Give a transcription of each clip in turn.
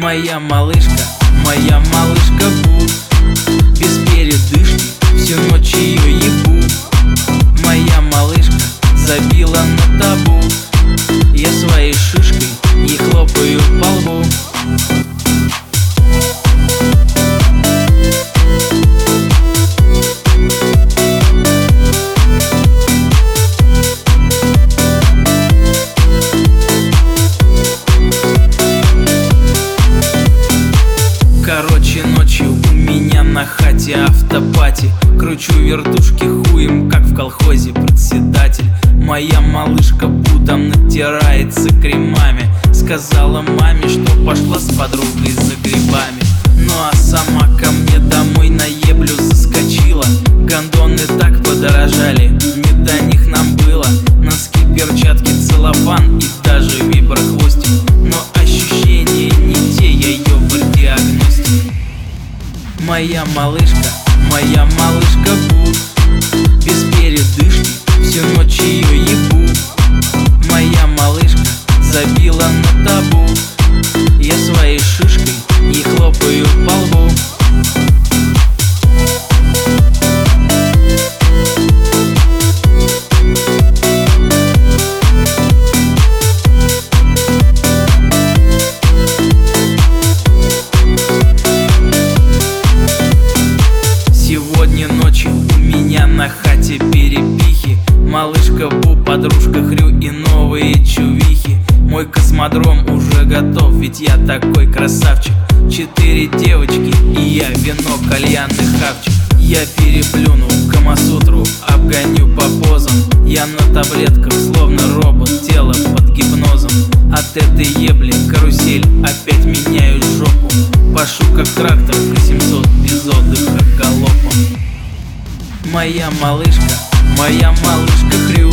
Моя малышка, моя малышка хате автопати Кручу вертушки хуем, как в колхозе председатель. Моя малышка путом натирается кремами. Сказала маме, что пошла с подругой за грибами. Ну а сама ко мне домой на еблю заскочила. Гондоны так подорожали, не до них нам было. Носки, перчатки, целлофан и даже виброхвостик. Но ощущения не те, я ёбар диагностик Моя малышка, моя малышка Бу Без передышки всю ночь ее ебу Ночью у меня на хате перепихи. Малышка Бу, подружка Хрю и новые чувихи. Мой космодром уже готов, ведь я такой красавчик. Четыре девочки и я вино, кальянный хавчик. Я переплюну Камасутру, обгоню по позам. Я на таблетках, словно робот, тело под гипнозом. От этой ебли карусель, опять меняю жопу. Пашу как трактор К-700 без отдыха галопом Моя малышка, моя малышка Хрю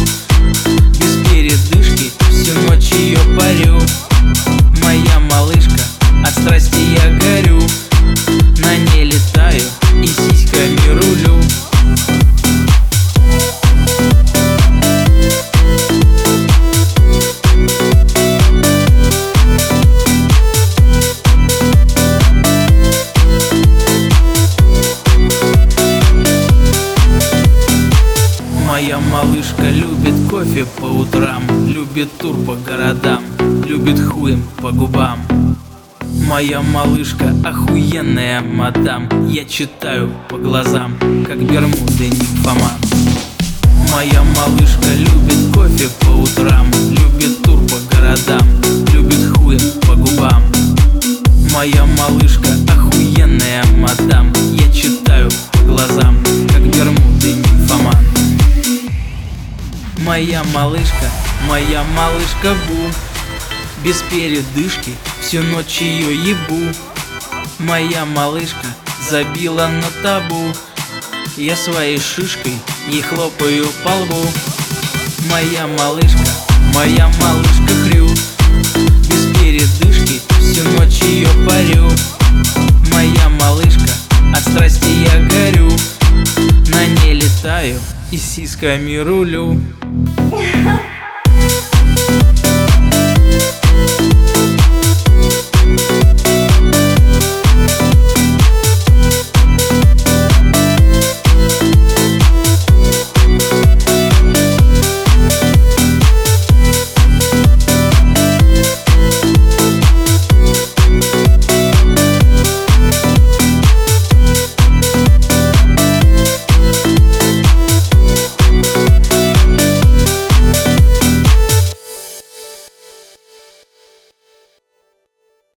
малышка любит кофе по утрам Любит тур по городам Любит хуем по губам. Моя малышка охуенная мадам Я читаю по глазам, как бермуды нимфоман Моя малышка любит кофе по утрам Любит тур по городам Моя малышка, моя малышка Бу. Без передышки всю ночь ее ебу. Моя малышка забила на табу. Я своей шишкой не хлопаю по лбу. Моя малышка, моя малышка Хрю Без передышки всю ночь ее парю и сиськами рулю